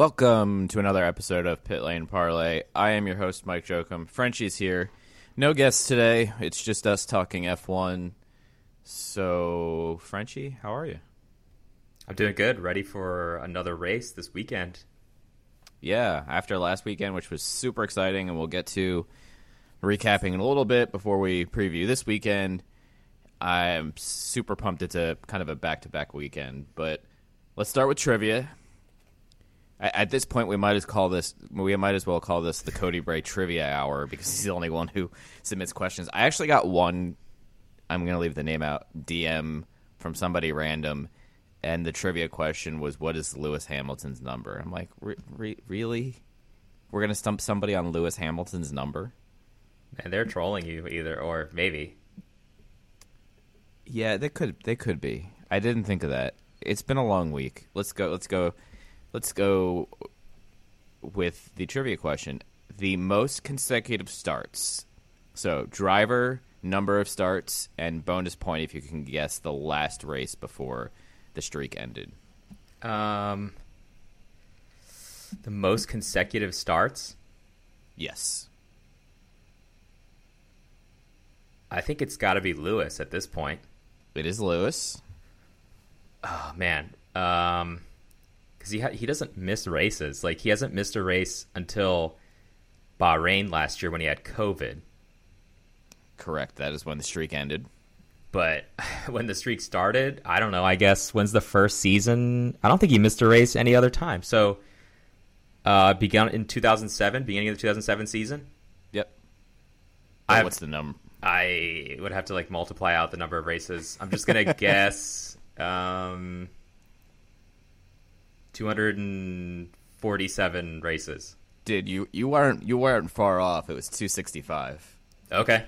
Welcome to another episode of Pit Lane Parlay. I am your host, Mike Jokum. Frenchie's here. No guests today. It's just us talking F1. So, Frenchie, how are you? I'm doing good. Ready for another race this weekend. Yeah, after last weekend, which was super exciting, and we'll get to recapping in a little bit before we preview this weekend. I'm super pumped. It's a kind of a back to back weekend, but let's start with trivia. At this point, we might as call this we might as well call this the Cody Bray Trivia Hour because he's the only one who submits questions. I actually got one. I'm going to leave the name out. DM from somebody random, and the trivia question was, "What is Lewis Hamilton's number?" I'm like, re- re- "Really? We're going to stump somebody on Lewis Hamilton's number?" And they're trolling you either, or maybe. Yeah, they could. They could be. I didn't think of that. It's been a long week. Let's go. Let's go. Let's go with the trivia question. The most consecutive starts. So driver, number of starts, and bonus point if you can guess the last race before the streak ended. Um, the most consecutive starts. Yes. I think it's got to be Lewis at this point. It is Lewis. Oh man, um, because he ha- he doesn't miss races. Like he hasn't missed a race until Bahrain last year when he had COVID. Correct. That is when the streak ended. But when the streak started, I don't know. I guess when's the first season? I don't think he missed a race any other time. So, uh, began in 2007, beginning of the 2007 season. Yep. I- what's the number? I would have to like multiply out the number of races. I'm just gonna guess um, 247 races. Dude, you you weren't you weren't far off. It was 265. Okay.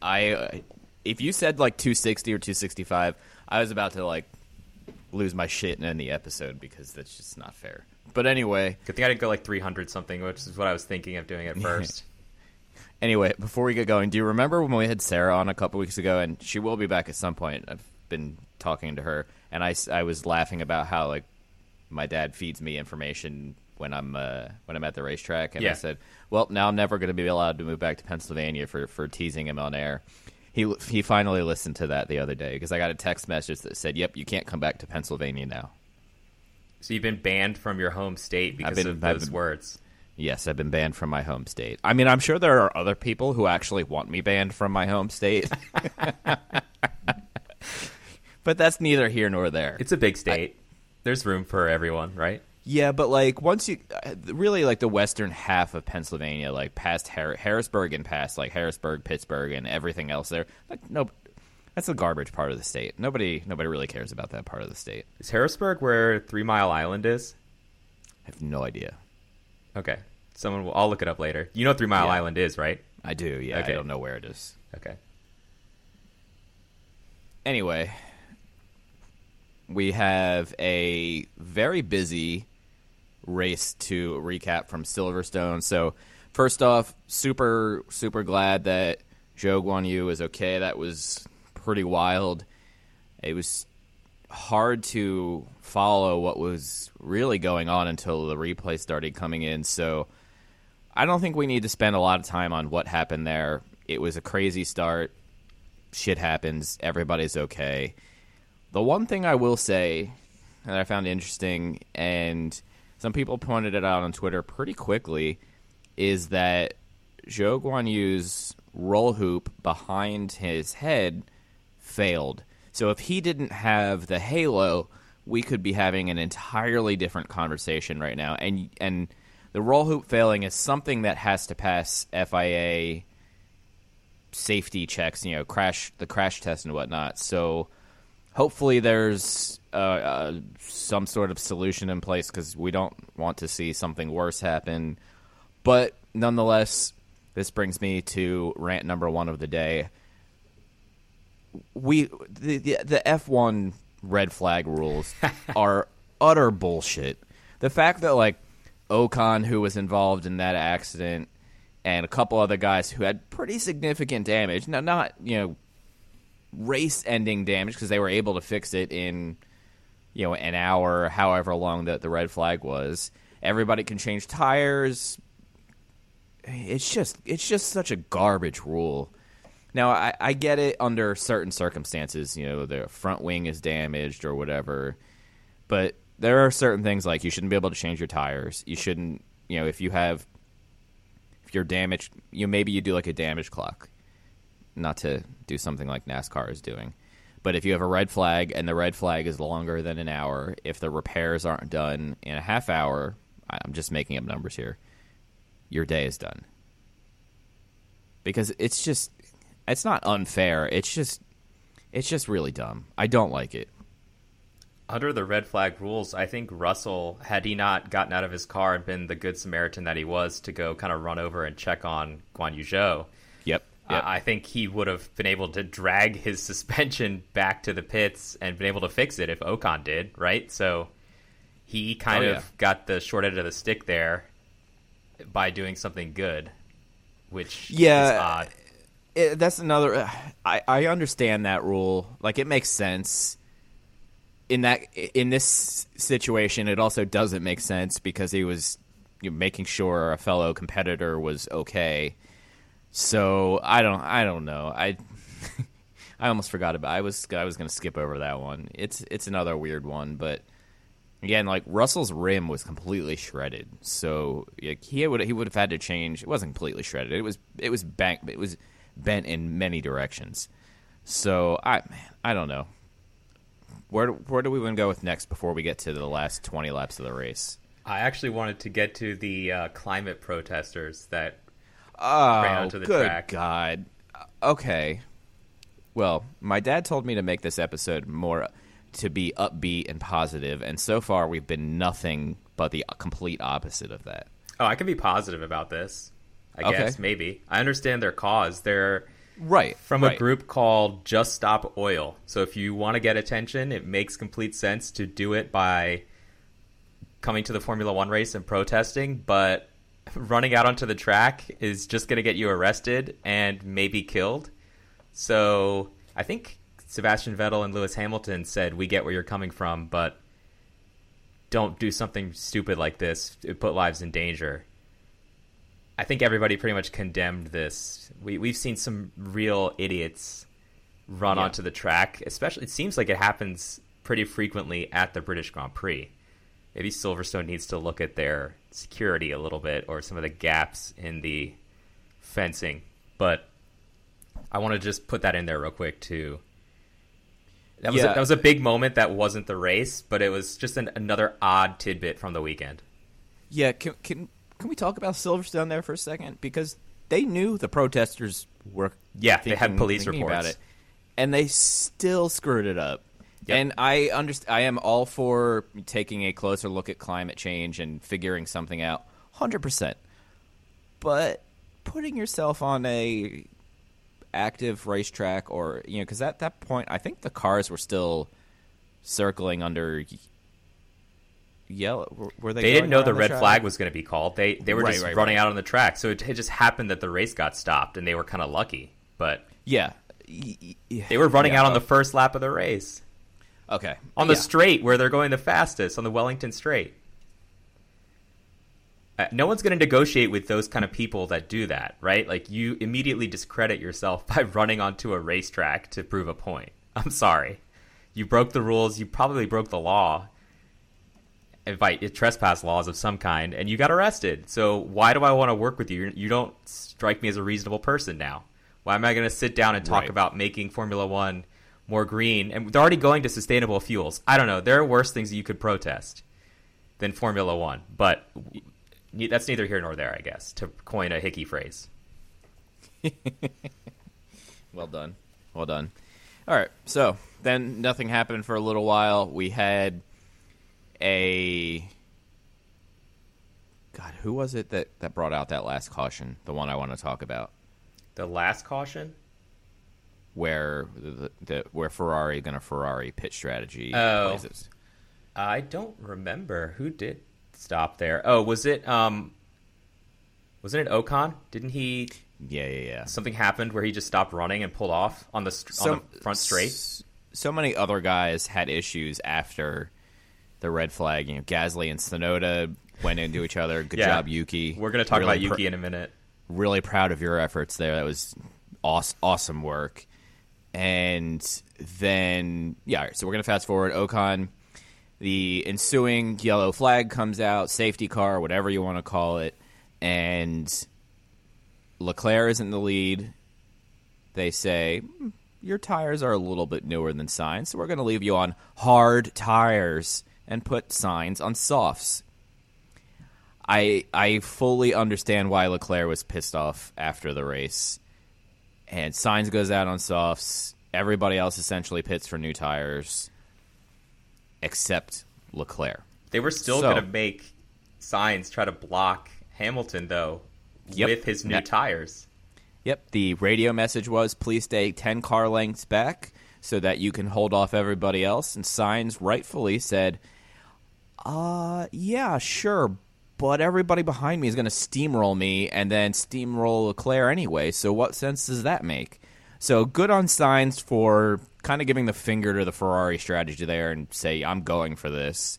I uh, if you said like 260 or 265, I was about to like lose my shit in the episode because that's just not fair. But anyway, Good thing I didn't go like 300 something, which is what I was thinking of doing at first. anyway, before we get going, do you remember when we had Sarah on a couple weeks ago and she will be back at some point. I've been talking to her and I, I was laughing about how like my dad feeds me information when I'm uh, when I'm at the racetrack and I said, "Well, now I'm never going to be allowed to move back to Pennsylvania for for teasing him on air." He he finally listened to that the other day because I got a text message that said, "Yep, you can't come back to Pennsylvania now." So you've been banned from your home state because been- of those been- words. Yes, I've been banned from my home state. I mean, I'm sure there are other people who actually want me banned from my home state. but that's neither here nor there. It's a big state. There's room for everyone, right? Yeah, but like once you uh, really like the western half of Pennsylvania, like past Har- Harrisburg and past like Harrisburg, Pittsburgh, and everything else there, like no, that's the garbage part of the state. Nobody, nobody really cares about that part of the state. Is Harrisburg where Three Mile Island is? I have no idea. Okay. Someone will, I'll look it up later. You know what Three Mile Yeah. Island is, right? I do. Yeah, Okay. I don't know where it is. Okay. Anyway, we have a very busy race to recap from Silverstone. So, first off, super super glad that Zhou Guan Yu is okay. That was pretty wild. It was hard to follow what was really going on until the replay started coming in. So, I don't think we need to spend a lot of time on what happened there. It was a crazy start. Shit happens. Everybody's okay. The one thing I will say that I found interesting, and some people pointed it out on Twitter pretty quickly, is that Zhou Guan Yu's roll hoop behind his head failed. So if he didn't have the halo, we could be having an entirely different conversation right now. And and the roll hoop failing is something that has to pass FIA safety checks, you know, crash the crash test and whatnot. So hopefully there's uh, uh, some sort of solution in place because we don't want to see something worse happen. But nonetheless, this brings me to rant number one of the day. We the the, the F one red flag rules are utter bullshit. The fact that like Ocon, who was involved in that accident, and a couple other guys who had pretty significant damage. Now, not you know race-ending damage because they were able to fix it in you know an hour, however long that the red flag was, everybody can change tires. It's just it's just such a garbage rule. Now I, I get it under certain circumstances, you know, the front wing is damaged or whatever, but there are certain things like you shouldn't be able to change your tires. You shouldn't, you know, if you have if you're damaged, you know, maybe you do like a damage clock, not to do something like NASCAR is doing. But if you have a red flag and the red flag is longer than an hour, if the repairs aren't done in a half hour, I'm just making up numbers here, your day is done. Because it's just it's not unfair. It's just it's just really dumb. I don't like it. Under the red flag rules, I think Russell, had he not gotten out of his car and been the good Samaritan that he was to go kind of run over and check on Guan Yu Zhou, Yep. I think he would have been able to drag his suspension back to the pits and been able to fix it if Ocon did, right? So he kind Oh, of yeah. got the short end of the stick there by doing something good, which Yeah. is odd. it, that's another. uh, I I understand that rule. Like it makes sense. In that in this situation, it also doesn't make sense because he was you know, making sure a fellow competitor was okay. So I don't I don't know I. I almost forgot about. I was I was going to skip over that one. It's it's another weird one, but again, like Russell's rim was completely shredded, so like, he would he would have had to change. It wasn't completely shredded. It was it was bent. It was bent in many directions. So I man, I don't know. Where where do we want to go with next before we get to the last twenty laps of the race? I actually wanted to get to the uh, climate protesters that Oh, Ran onto the good track. God. Okay. Well, my dad told me to make this episode more to be upbeat and positive, and so far we've been nothing but the complete opposite of that. Oh, I can be positive about this. I Okay. guess maybe. I understand their cause. They're Right. from a group called Just Stop Oil. So if you want to get attention, it makes complete sense to do it by coming to the Formula 1 race and protesting, but running out onto the track is just going to get you arrested and maybe killed. So I think Sebastian Vettel and Lewis Hamilton said, "We get where you're coming from, but don't do something stupid like this. It put lives in danger." I think everybody pretty much condemned this. We we've seen some real idiots run Yeah. onto the track. Especially, it seems like it happens pretty frequently at the British Grand Prix. Maybe Silverstone needs to look at their security a little bit, or some of the gaps in the fencing. But I want to just put that in there real quick too. That was Yeah. a, that was a big moment. That wasn't the race, but it was just an, another odd tidbit from the weekend. Yeah, can can can we talk about Silverstone there for a second because they knew the protesters were Yeah, they had police reports. about it, and they still screwed it up. Yep. And I understand. I am all for taking a closer look at climate change and figuring something out, hundred percent. But putting yourself on a active racetrack, or you know, because at that point, I think the cars were still circling under yellow. Were, they? They didn't know the around red track? flag was going to be called. They they were Right, just right, running right. out on the track, so it, it just happened that the race got stopped, and they were kind of lucky. But Yeah. Y- y- yeah. they were running Yeah, out on the uh, first lap of the race Okay. on the Yeah. straight where they're going the fastest on the Wellington Straight. Uh, no one's going to negotiate with those kind of people that do that, right? Like you immediately discredit yourself by running onto a racetrack to prove a point. I'm sorry, you broke the rules. You probably broke the law. Invite trespass laws of some kind, and you got arrested. So why do I want to work with you? You don't strike me as a reasonable person now. Why am I going to sit down and talk Right. about making Formula One more green? And they're already going to sustainable fuels. I don't know. There are worse things you could protest than Formula One, but that's neither here nor there, I guess, to coin a hickey phrase. Well done. Well done. All right. So then nothing happened for a little while. We had a. God, who was it that, that brought out that last caution? The one I want to talk about, The last caution? Where the, the where Ferrari going to Ferrari pit strategy Oh. places. I don't remember who did stop there. Oh, was it um wasn't it Ocon? Didn't he Yeah, yeah, yeah. something happened where he just stopped running and pulled off on the st- on the front straight? So many other guys had issues after the red flag. You know, Gasly and Tsunoda went into each other. Good Yeah. job, Yuki. We're going to talk Really about pr- Yuki in a minute. really proud of your efforts there. That was awesome, awesome work. And then, yeah, so we're to fast forward. Ocon, the ensuing yellow flag comes out, safety car, whatever you want to call it. And Leclerc is in the lead. They say, "Hmm, Your tires are a little bit newer than Sainz, so we're to leave you on hard tires and put Sainz on softs. I I fully understand why Leclerc was pissed off after the race. And Sainz goes out on softs. Everybody else essentially pits for new tires, except Leclerc. They were still So- going to make Sainz try to block Hamilton though Yep. with his new That- tires. Yep. The radio message was, "Please stay ten car lengths back so that you can hold off everybody else." And Sainz rightfully said, "Uh, yeah, sure." But everybody behind me is going to steamroll me and then steamroll Leclerc anyway. So what sense does that make? So good on Sainz for kind of giving the finger to the Ferrari strategy there and say I'm going for this.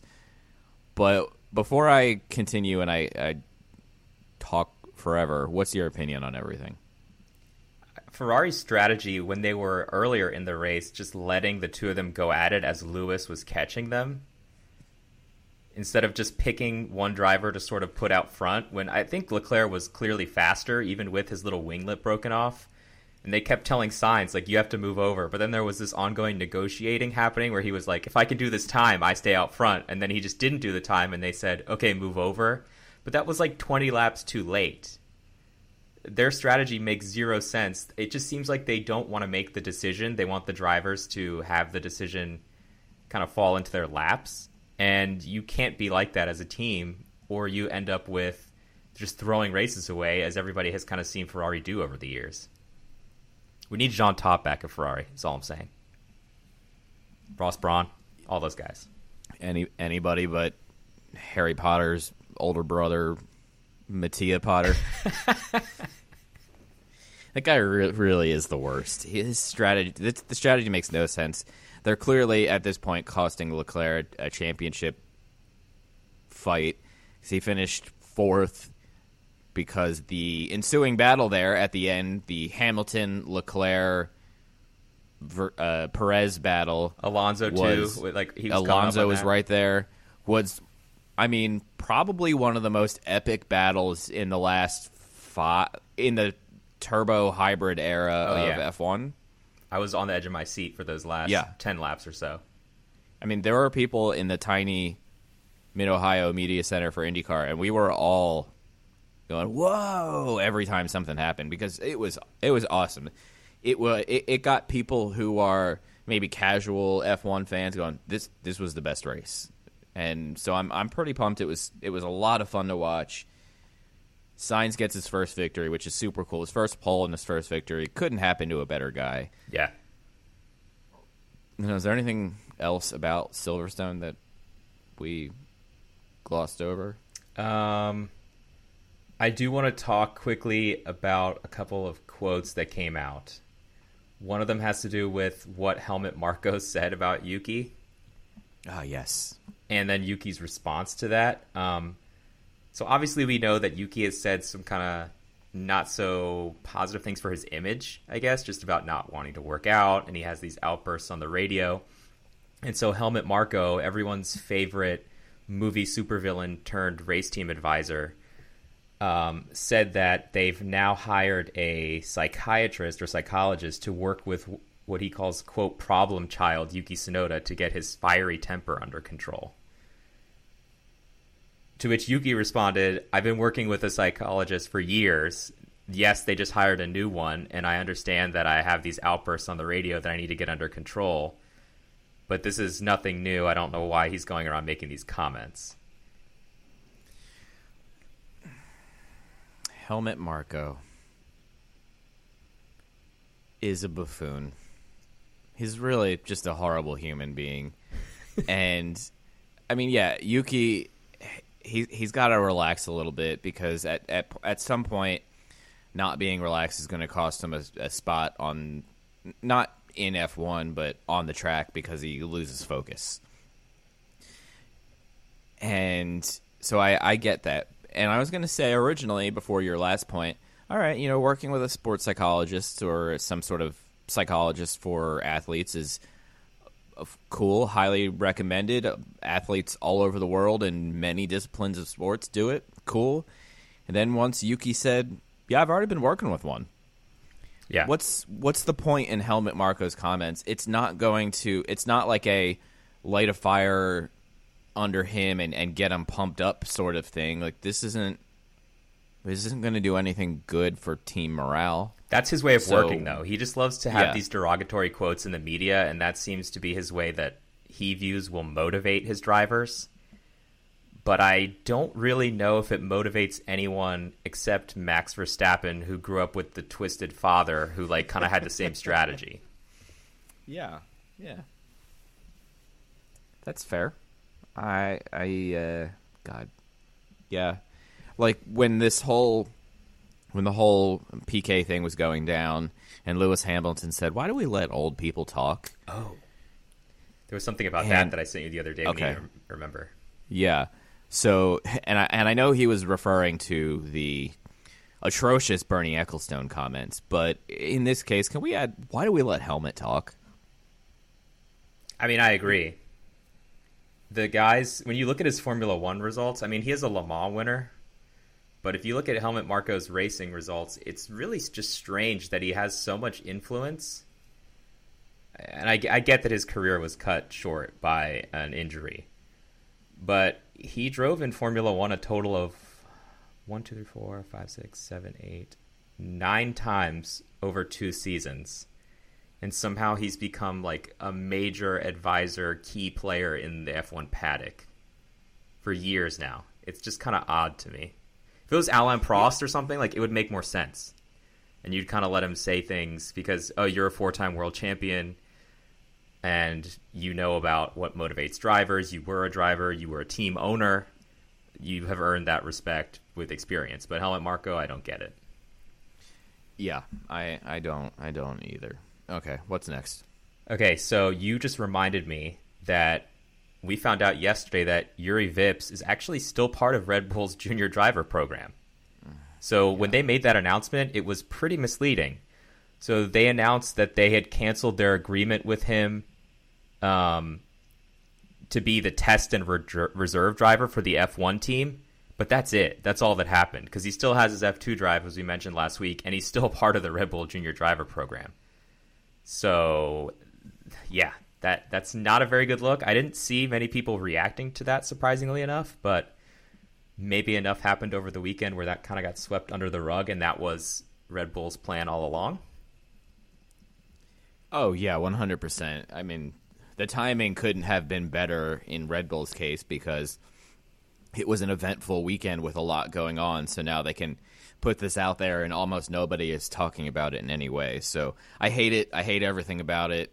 But before I continue and I, I talk forever, what's your opinion on everything? Ferrari's strategy when they were earlier in the race, just letting the two of them go at it as Lewis was catching them, instead of just picking one driver to sort of put out front, when I think Leclerc was clearly faster, even with his little winglet broken off. And they kept telling Sainz like you have to move over, but then there was this ongoing negotiating happening where he was like, "If I can do this time, I stay out front," and then he just didn't do the time, and they said, "Okay, move over," but that was like 20 laps too late their strategy makes zero sense. It just seems like they don't want to make the decision. They want the drivers to have the decision kind of fall into their laps. And you can't be like that as a team, or you end up with just throwing races away, as everybody has kind of seen Ferrari do over the years. We need Jean Todt back at Ferrari, That's all I'm saying. Ross Brawn, all those guys. any anybody but Harry Potter's older brother, Mattia Potter. that guy re- really is the worst. His strategy, the, the strategy makes no sense. They're clearly at this point costing Leclerc a championship fight. He finished fourth because the ensuing battle there at the end, the Hamilton Leclerc uh, Perez battle, Alonso was- too, like he was Alonso on was that. right there. Was I mean probably one of the most epic battles in the last five in the turbo hybrid era Oh, of yeah. F1. I was on the edge of my seat for those last Yeah. ten laps or so. I mean, there were people in the tiny Mid Ohio Media Center for IndyCar, and we were all going "Whoa!" every time something happened because it was it was awesome. It was it, it got people who are maybe casual F1 fans going, "This this was the best race," and so I'm I'm pretty pumped. It was it was a lot of fun to watch. Sainz gets his first victory, which is super cool. His first pole and his first victory couldn't happen to a better guy. Yeah. You know, is there anything else about Silverstone that we glossed over? Um, I do want to talk quickly about a couple of quotes that came out. One of them has to do with what Helmut Marko said about Yuki, Ah, yes. and then Yuki's response to that. Um, so obviously, we know that Yuki has said some kind of not so positive things for his image, I guess, just about not wanting to work out, and he has these outbursts on the radio. And so Helmut Marko, everyone's favorite movie supervillain turned race team advisor, um, said that they've now hired a psychiatrist or psychologist to work with what he calls quote problem child Yuki Tsunoda to get his fiery temper under control. To which Yuki responded, I've been working with a psychologist for years. Yes, they just hired a new one, and I understand that I have these outbursts on the radio that I need to get under control. But this is nothing new. I don't know why he's going around making these comments. Helmut Marko is a buffoon. He's really just a horrible human being. and I mean, yeah, Yuki he he's got to relax a little bit because at at at some point not being relaxed is going to cost him a, a spot on not in F1 but on the track because he loses focus. And so I, I get that. And I was going to say originally, before your last point, all right, you know, working with a sports psychologist or some sort of psychologist for athletes is cool, highly recommended. Athletes all over the world in many disciplines of sports do it. Cool. And then once Yuki said, "Yeah, I've already been working with one." Yeah. What's what's the point in Helmut Marko's comments? It's not going to. It's not like a light a fire under him and, and get him pumped up sort of thing. Like this isn't this isn't going to do anything good for team morale. That's his way of So- working, though. He just loves to have Yeah. these derogatory quotes in the media, and that seems to be his way that he views will motivate his drivers. But I don't really know if it motivates anyone except Max Verstappen, who grew up with the twisted father, who like kind of had the same strategy. Yeah, yeah, that's fair. I I uh, God, yeah, like when this whole when the whole Piquet thing was going down, and Lewis Hamilton said, "Why do we let old people talk?" Oh, there was something about And- that that I sent you the other day. Okay. Remember. Yeah. So, and I and I know he was referring to the atrocious Bernie Ecclestone comments, but in this case, can we add? Why do we let Helmut talk? I mean, I agree. The guys, when you look at his Formula One results, I mean, he is a Le Mans winner. But if you look at Helmut Marko's racing results, it's really just strange that he has so much influence. And I, I get that his career was cut short by an injury. But he drove in Formula One a total of one, two, three, four, five, six, seven, eight, nine times over two seasons and somehow he's become like a major advisor, key player in the F1 paddock for years now. It's just kind of odd to me. If it was Alain Prost or something, like it would make more sense, and you'd kind of let him say things because oh, you're a four-time world champion, and you know about what motivates drivers. You were a driver. You were a team owner. You have earned that respect with experience. But Helmut Marko, I don't get it. Yeah, I I don't I don't either. Okay, what's next? Okay, so you just reminded me that we found out yesterday that Juri Vips is actually still part of Red Bull's junior driver program. So when they made that announcement, it was pretty misleading. So they announced that they had canceled their agreement with him um, to be the test and re- reserve driver for the F1 team. But that's it. That's all that happened because he still has his F2 drive, as we mentioned last week, and he's still part of the Red Bull junior driver program. So, yeah, that that's not a very good look. I didn't see many people reacting to that, surprisingly enough, but maybe enough happened over the weekend where that kind of got swept under the rug, and that was Red Bull's plan all along. Oh yeah, one hundred percent. I mean, the timing couldn't have been better in Red Bull's case because it was an eventful weekend with a lot going on. So now they can put this out there, and almost nobody is talking about it in any way. So I hate it. I hate everything about it.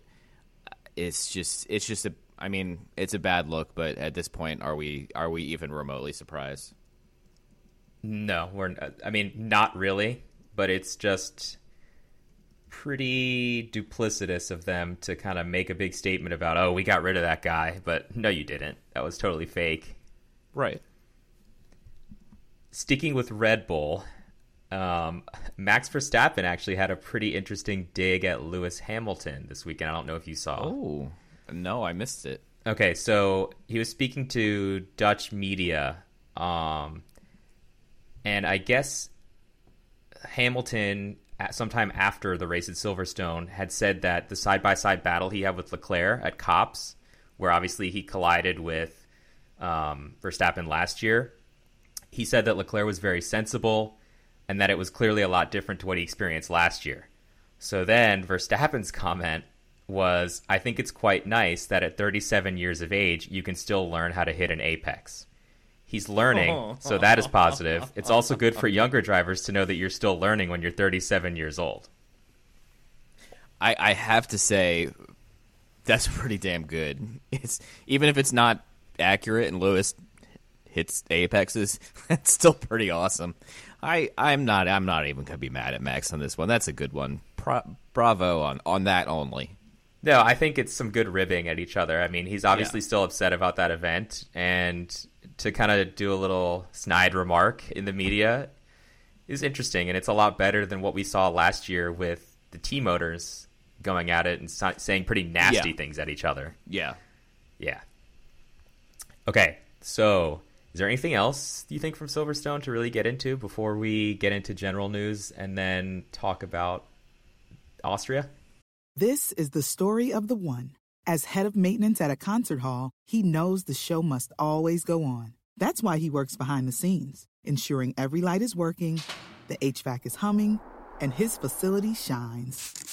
It's just, it's just a. I mean, it's a bad look, but at this point, are we are we even remotely surprised? No, we're. I mean, not really, but it's just pretty duplicitous of them to kind of make a big statement about, oh, we got rid of that guy, but no, you didn't. That was totally fake. Right. Sticking with Red Bull, um, Max Verstappen actually had a pretty interesting dig at Lewis Hamilton this weekend. I don't know if you saw. Oh no, I missed it. Okay, so he was speaking to Dutch media, um, and I guess Hamilton, at sometime after the race at Silverstone, had said that the side by side battle he had with Leclerc at Copse, where obviously he collided with um, Verstappen last year, he said that Leclerc was very sensible and that it was clearly a lot different to what he experienced last year. So then Verstappen's comment was I think it's quite nice that at 37 years of age, you can still learn how to hit an apex. He's learning, so that is positive. It's also good for younger drivers to know that you're still learning when you're 37 years old. I, I have to say that's pretty damn good. It's even if it's not accurate and Lewis hits apexes, that's still pretty awesome. I I'm not I'm not even gonna be mad at Max on this one. That's a good one. Pro, bravo on on that only. No, I think it's some good ribbing at each other. I mean, he's obviously yeah. still upset about that event, and to kind of do a little snide remark in the media is interesting, and it's a lot better than what we saw last year with the T motors going at it and saying pretty nasty yeah. things at each other. Yeah, yeah. Okay, so is there anything else you think from Silverstone to really get into before we get into general news and then talk about Austria? This is the story of the one. As head of maintenance at a concert hall, he knows the show must always go on. That's why he works behind the scenes, ensuring every light is working, the HVAC is humming, and his facility shines.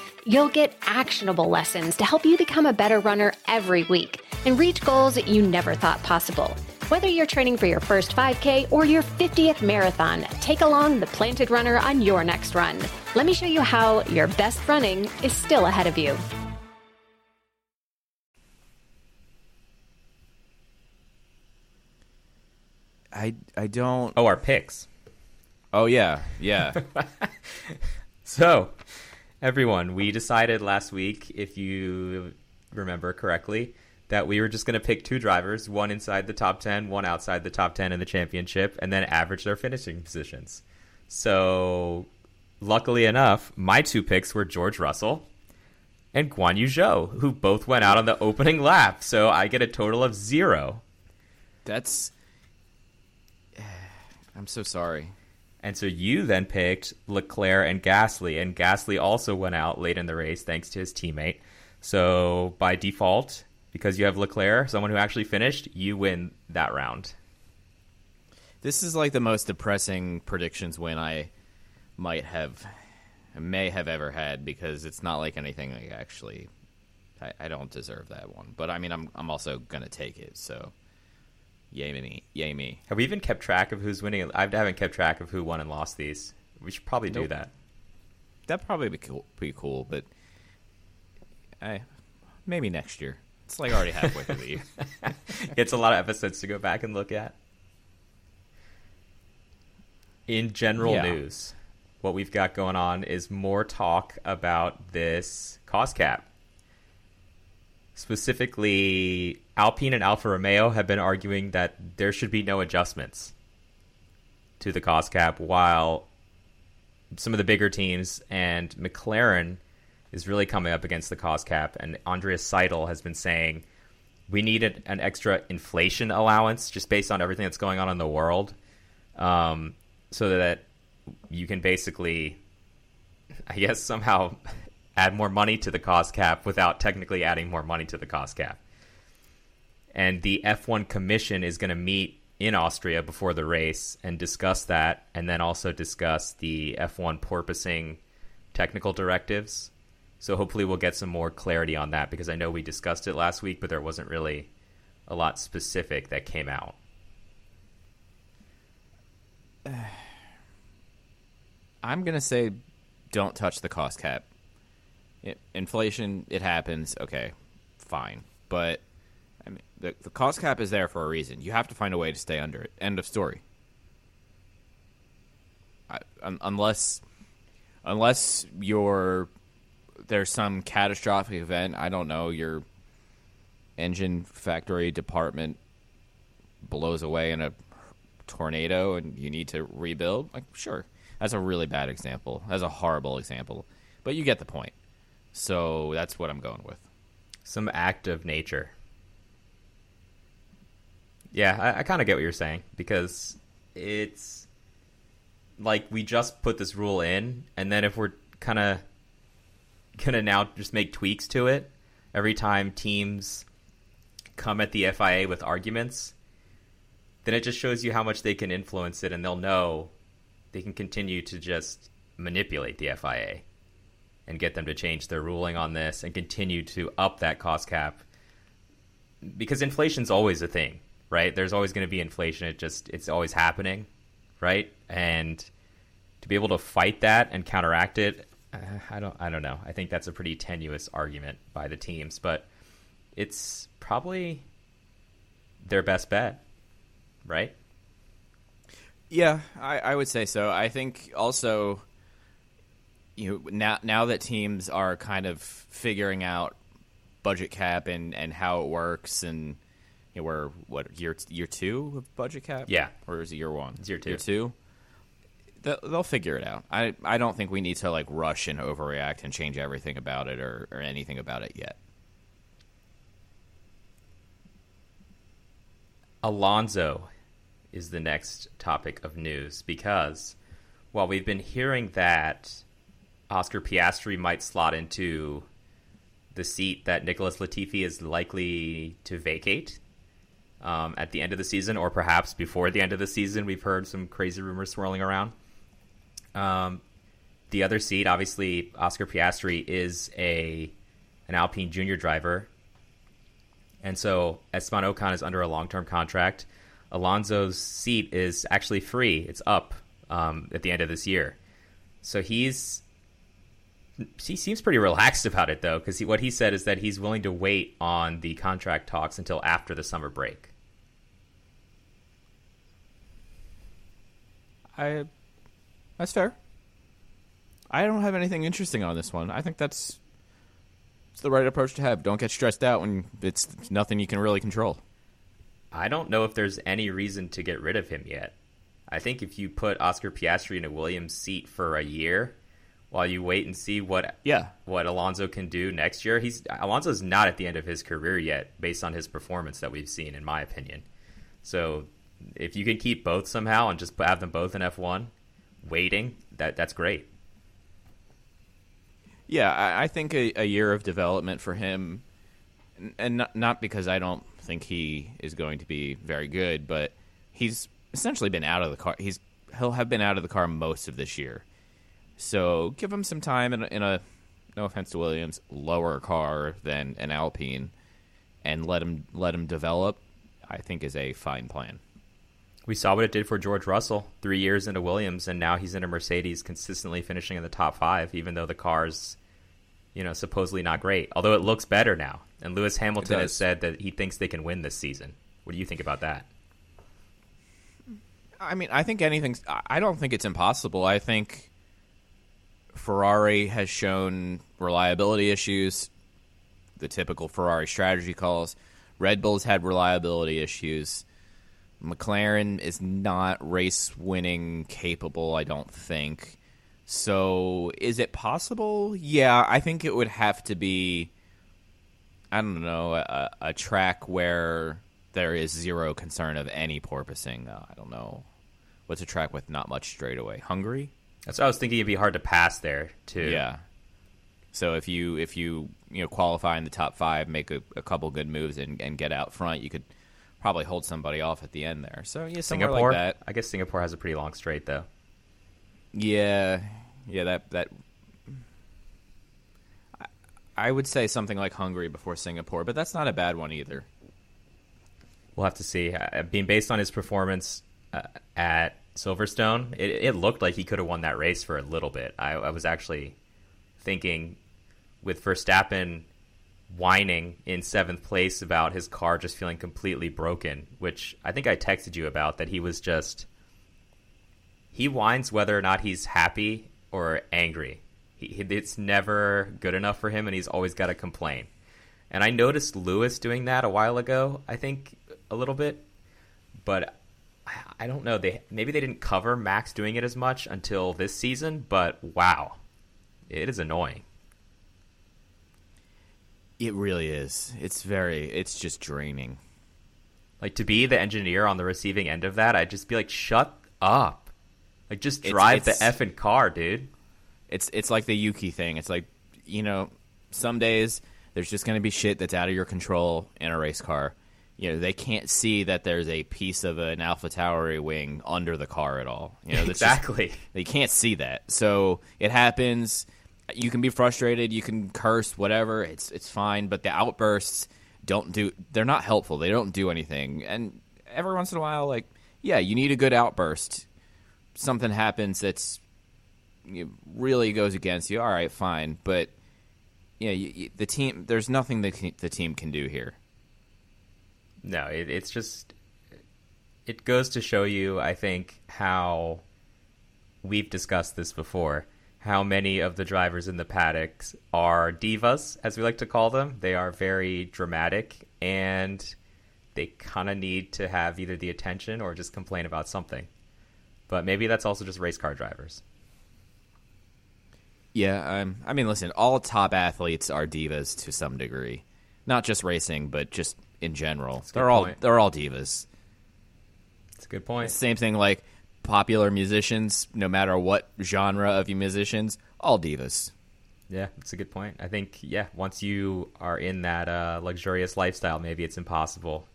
You'll get actionable lessons to help you become a better runner every week and reach goals you never thought possible. Whether you're training for your first 5K or your 50th marathon, take along the Planted Runner on your next run. Let me show you how your best running is still ahead of you. I I don't. Oh, our picks. Oh yeah, yeah. so, everyone, we decided last week, if you remember correctly, that we were just going to pick two drivers, one inside the top 10, one outside the top 10 in the championship, and then average their finishing positions. So, luckily enough, my two picks were George Russell and Guan Yu Zhou, who both went out on the opening lap. So, I get a total of zero. That's. I'm so sorry. And so you then picked Leclerc and Gasly, and Gasly also went out late in the race thanks to his teammate. So by default, because you have Leclerc, someone who actually finished, you win that round. This is like the most depressing predictions win I might have, may have ever had because it's not like anything like actually. I, I don't deserve that one, but I mean, I'm I'm also gonna take it. So Yay me, yay me. Have we even kept track of who's winning? I haven't kept track of who won and lost these. We should probably nope. do that. That'd probably be cool, pretty cool, but I maybe next year. It's like already halfway through the year. it's a lot of episodes to go back and look at. In general yeah. news, what we've got going on is more talk about this cost cap Specifically, Alpine and Alfa Romeo have been arguing that there should be no adjustments to the cost cap, while some of the bigger teams and McLaren is really coming up against the cost cap. And Andreas Seidl has been saying we need an extra inflation allowance just based on everything that's going on in the world, um, so that you can basically, I guess, somehow add more money to the cost cap without technically adding more money to the cost cap. And the F1 Commission is going to meet in Austria before the race and discuss that, and then also discuss the F1 porpoising technical directives. So hopefully we'll get some more clarity on that because I know we discussed it last week, but there wasn't really a lot specific that came out. I'm going to say don't touch the cost cap inflation, it happens. Okay, fine. But I mean, the, the cost cap is there for a reason. You have to find a way to stay under it. End of story. I, un, unless, unless you're there's some catastrophic event. I don't know. Your engine factory department blows away in a tornado and you need to rebuild, like sure, that's a really bad example. That's a horrible example, but you get the point. So that's what I'm going with. Some act of nature. Yeah, I, I kind of get what you're saying because it's like we just put this rule in, and then if we're kind of gonna now just make tweaks to it every time teams come at the FIA with arguments, then it just shows you how much they can influence it, and they'll know they can continue to just manipulate the FIA and get them to change their ruling on this and continue to up that cost cap. Because inflation's always a thing right? There's always going to be inflation. It just it's always happening right? And to be able to fight that and counteract it uh, i don't i don't know. I think that's a pretty tenuous argument by the teams but it's probably their best bet right? Yeah, I, I would say so. I think also, you know, now now that teams are kind of figuring out budget cap and, and how it works, and you know, we're what year year two of budget cap? Yeah. or is it year one? It's year two. Year two. They'll, they'll figure it out. I I don't think we need to like rush and overreact and change everything about it or, or anything about it yet. Alonso is the next topic of news because while we've been hearing that Oscar Piastri might slot into the seat that Nicholas Latifi is likely to vacate um, at the end of the season, or perhaps before the end of the season, we've heard some crazy rumors swirling around. Um, the other seat, obviously, Oscar Piastri is a an Alpine Junior driver and so Esteban Ocon is under a long term contract. Alonso's seat is actually free. It's up um, at the end of this year. So he's he seems pretty relaxed about it though, because what he said is that he's willing to wait on the contract talks until after the summer break. I that's fair. I don't have anything interesting on this one. I think that's it's the right approach to have. Don't get stressed out when it's nothing you can really control. I don't know if there's any reason to get rid of him yet. I think if you put Oscar Piastri in a Williams seat for a year, while you wait and see what Yeah. what Alonso can do next year, he's Alonso's not at the end of his career yet, based on his performance that we've seen, in my opinion. So if you can keep both somehow and just have them both in F one, waiting, that that's great. Yeah, I, I think a, a year of development for him, and- and not, not because I don't think he is going to be very good, but he's essentially been out of the car. He's he'll have been out of the car most of this year, so give him some time in a, in a no offense to Williams lower car than an Alpine, and let him let him develop. I think is a fine plan. We saw what it did for George Russell, three years into Williams, and now he's in a Mercedes, consistently finishing in the top five, even though the car's, you know, supposedly not great. Although it looks better now. And Lewis Hamilton has said that he thinks they can win this season. What do you think about that? I mean, I think anything's. I I don't think it's impossible. I think Ferrari has shown reliability issues, the typical Ferrari strategy calls. Red Bull's had reliability issues. McLaren is not race winning capable, I don't think. So, is it possible? Yeah, I think it would have to be, I don't know, a, a track where there is zero concern of any porpoising. Uh, I don't know. What's a track with not much straightaway? Hungary? That's what I was thinking. It'd be hard to pass there too. Yeah. So if you if you you know qualify in the top five, make a, a couple good moves and, and get out front, you could probably hold somebody off at the end there. So yeah, Singapore. like that. I guess Singapore has a pretty long straight though. Yeah, yeah. That that. I- I would say something like Hungary before Singapore, but that's not a bad one either. We'll have to see. Uh, being based on his performance uh, at Silverstone, it, it looked like he could have won that race for a little bit. I, I was actually thinking with Verstappen whining in seventh place about his car just feeling completely broken, which I think I texted you about that he was just he whines whether or not he's happy or angry. He, it's never good enough for him, and he's always got to complain. And I noticed Lewis doing that a while ago. I think a little bit, but I don't know. They maybe they didn't cover Max doing it as much until this season, but wow, it is annoying. It really is. It's very. It's just draining. Like to be the engineer on the receiving end of that, I'd just be like, shut up. Like just It's- drive it's- the effing car, dude. It's it's like the Yuki thing. It's like you know, some days there's just going to be shit that's out of your control in a race car. You know, they can't see that there's a piece of an Alpha Tauri wing under the car at all. You know, that's just- Exactly. they can't see that. So it happens. You can be frustrated. You can curse, whatever. It's it's fine. But the outbursts don't do. They're not helpful. They don't do anything. And every once in a while, like yeah, you need a good outburst. Something happens that's you really goes against you. All right, fine. But yeah, you, you, the team. There's nothing that the team can do here. No, it, it's just it goes to show you, I think, how we've discussed this before. How many of the drivers in the paddocks are divas, as we like to call them? They are very dramatic, and they kind of need to have either the attention or just complain about something. But maybe that's also just race car drivers. Yeah, um, I mean, listen, all top athletes are divas to some degree, not just racing, but just in general. They're all point. they're all divas. It's a good point. Same thing like popular musicians, no matter what genre of you musicians, all divas. Yeah, it's a good point. I think yeah, once you are in that uh, luxurious lifestyle, maybe it's impossible.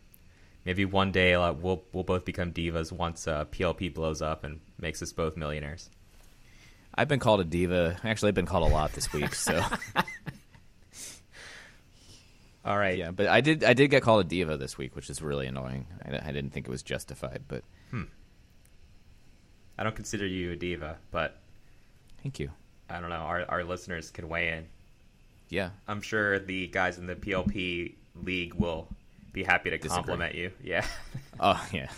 Maybe one day uh, we'll we'll both become divas once uh, PLP blows up and makes us both millionaires. I've been called a diva. Actually, I've been called a lot this week. So All right. yeah, but I did I did get called a diva this week, which is really annoying. I, I didn't think it was justified, but I don't consider you a diva, but thank you. I don't know. Our our listeners can weigh in. Yeah, I'm sure the guys in the PLP league will be happy to Disagree. compliment you. Yeah, oh yeah,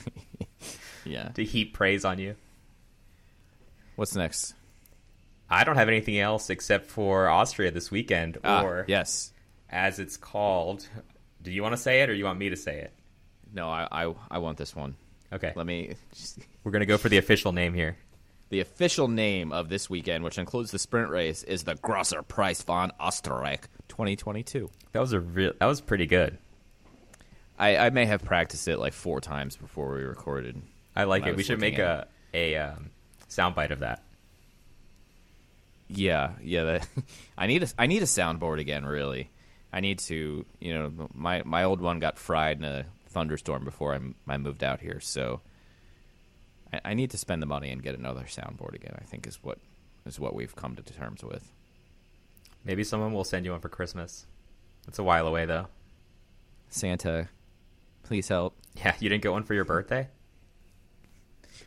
yeah. to heap praise on you. What's next? I don't have anything else except for Austria this weekend, Ah, or yes. As it's called. Do you want to say it, or you want me to say it? No, I, I I want this one. Okay, Let me. we're gonna go for the official name here. The official name of this weekend, which includes the sprint race, is the Grosser Preis von Österreich 2022. That was a real. That was pretty good. I, I may have practiced it like four times before we recorded. I like it. I We should make a a um, soundbite of that. Yeah, yeah. That, I need a I need a soundboard again. Really, I need to. You know, my my old one got fried in a thunderstorm before I, m- I moved out here, so I, I need to spend the money and get another soundboard again. I think is what is what we've come to terms with. Maybe someone will send you one for Christmas. It's a while away though. Santa, please help. Yeah, you didn't get one for your birthday.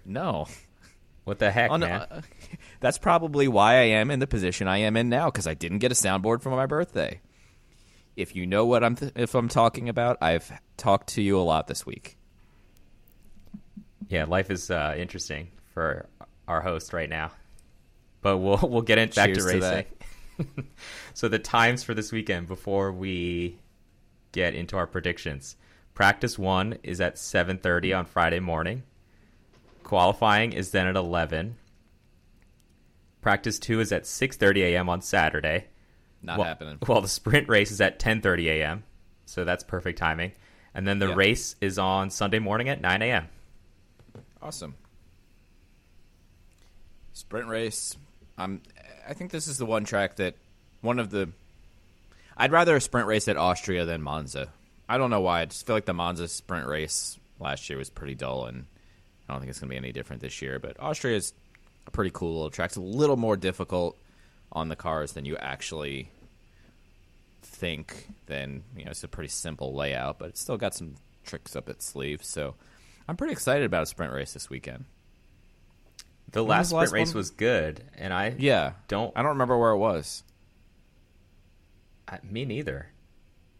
No, What the heck, Oh, no, man? uh, that's probably why I am in the position I am in now because I didn't get a soundboard for my birthday. If you know what I'm th- if I'm talking about, I've talked to you a lot this week. Yeah, life is uh, interesting for our host right now. But we'll we'll get in, back to Cheers to racing. so the times for this weekend before we get into our predictions. Practice one is at seven thirty on Friday morning. Qualifying is then at eleven. Practice two is at six thirty a.m. on Saturday. Not well, happening. Well, the sprint race is at 10:30 a.m., so that's perfect timing. And then the Yeah. race is on Sunday morning at 9 a.m. Awesome. Sprint race. I'm. I think this is the one track that one of the. I'd rather a sprint race at Austria than Monza. I don't know why. I just feel like the Monza sprint race last year was pretty dull, and I don't think it's going to be any different this year. But Austria is a pretty cool little track. It's a little more difficult on the cars than you actually think. Then you know, it's a pretty simple layout, but it's still got some tricks up its sleeve. So I'm pretty excited about a sprint race this weekend. The last the last sprint race one? was good, and I Yeah, don't. I don't remember where it was. I, me neither.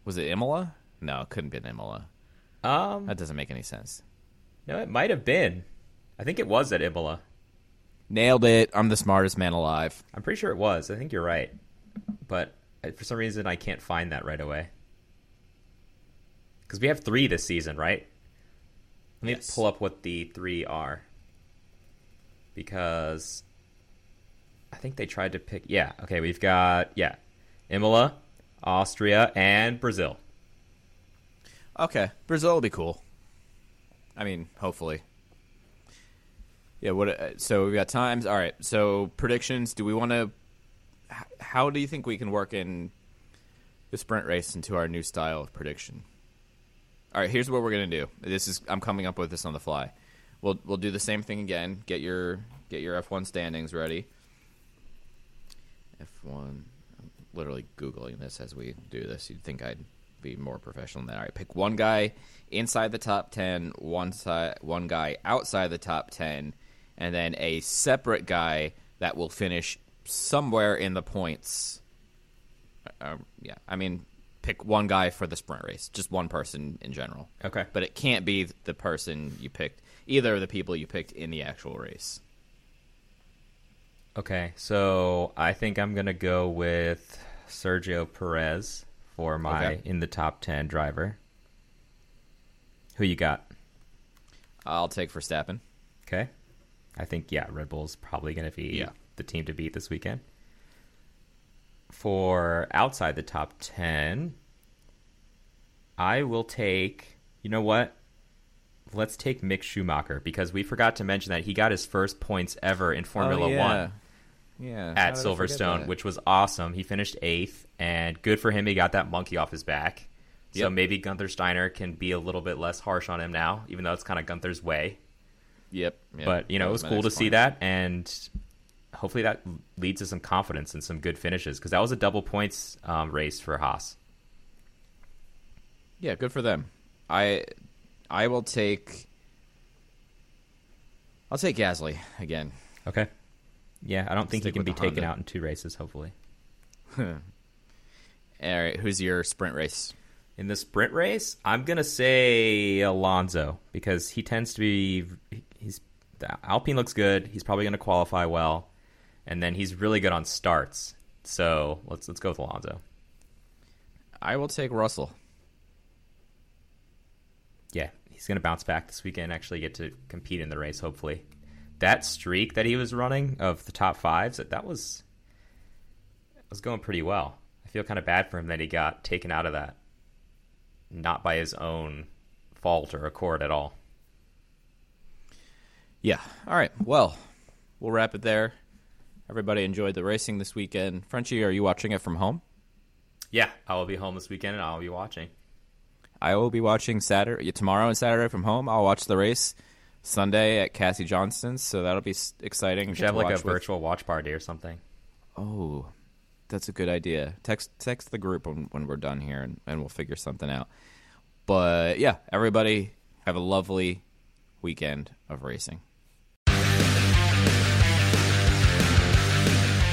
Was it Imola? No, it couldn't be Imola. Um, That doesn't make any sense. no, it might have been. I think it was at Imola. Nailed it. I'm the smartest man alive. I'm pretty sure it was. I think you're right, but uh, for some reason I can't find that right away. Because we have three this season, right? Let me Yes. pull up what the three are. Because I think they tried to pick. Yeah, okay, we've got, yeah, Imola, Austria, and Brazil. Okay, Brazil will be cool. I mean, hopefully. Yeah. What? uh, So we got times. All right. So predictions. Do we want to? How do you think we can work in the sprint race into our new style of prediction? All right. Here's what we're gonna do. This is. I'm coming up with this on the fly. We'll we'll do the same thing again. Get your get your F1 standings ready. F1. I'm literally googling this as we do this. You'd think I'd be more professional than that. All right, pick one guy inside the top ten, one side, one guy outside the top ten, and then a separate guy that will finish somewhere in the points. Uh, yeah, I mean, pick one guy for the sprint race, just one person in general. Okay. but it can't be the person you picked, either of the people you picked in the actual race. Okay, so I think I'm gonna go with Sergio Perez for my Okay. in the top ten driver. Who you got? I'll take Verstappen. Okay, I think yeah, Red Bull's probably gonna be Yeah. the team to beat this weekend. For outside the top ten, I will take. You know what? Let's take Mick Schumacher because we forgot to mention that he got his first points ever in Formula Oh, yeah. One. Yeah, at Silverstone, which was awesome. He finished eighth, and good for him. He got that monkey off his back. So maybe Gunther Steiner can be a little bit less harsh on him now, even though it's kind of Gunther's way. Yep. yep. But you know, it was cool to next see that, and hopefully that leads to some confidence and some good finishes because that was a double points um, race for Haas. Yeah, good for them. I I will take I'll take Gasly again. Okay. Yeah, I don't think he can be taken Honda. out in two races. Hopefully, All right, who's your sprint race? in the sprint race, I'm gonna say Alonso because he tends to be he's the Alpine looks good. He's probably gonna qualify well, and then he's really good on starts. So let's let's go with Alonso. I will take Russell. Yeah, he's gonna bounce back this weekend. Actually, get to compete in the race. Hopefully, that streak that he was running of the top fives that that was was going pretty well. I feel kind of bad for him that he got taken out of that, not by his own fault or accord at all. Yeah. All right. Well, we'll wrap it there. Everybody enjoyed the racing this weekend. Frenchie, are you watching it from home? Yeah, I will be home this weekend and I'll be watching. I will be watching Saturday tomorrow and Saturday from home. I'll watch the race Sunday at Cassie Johnston's, so that'll be exciting. We should have like a with- virtual watch party or something. Oh, that's a good idea. Text text the group when, when we're done here, and, and we'll figure something out. But yeah, everybody have a lovely weekend of racing.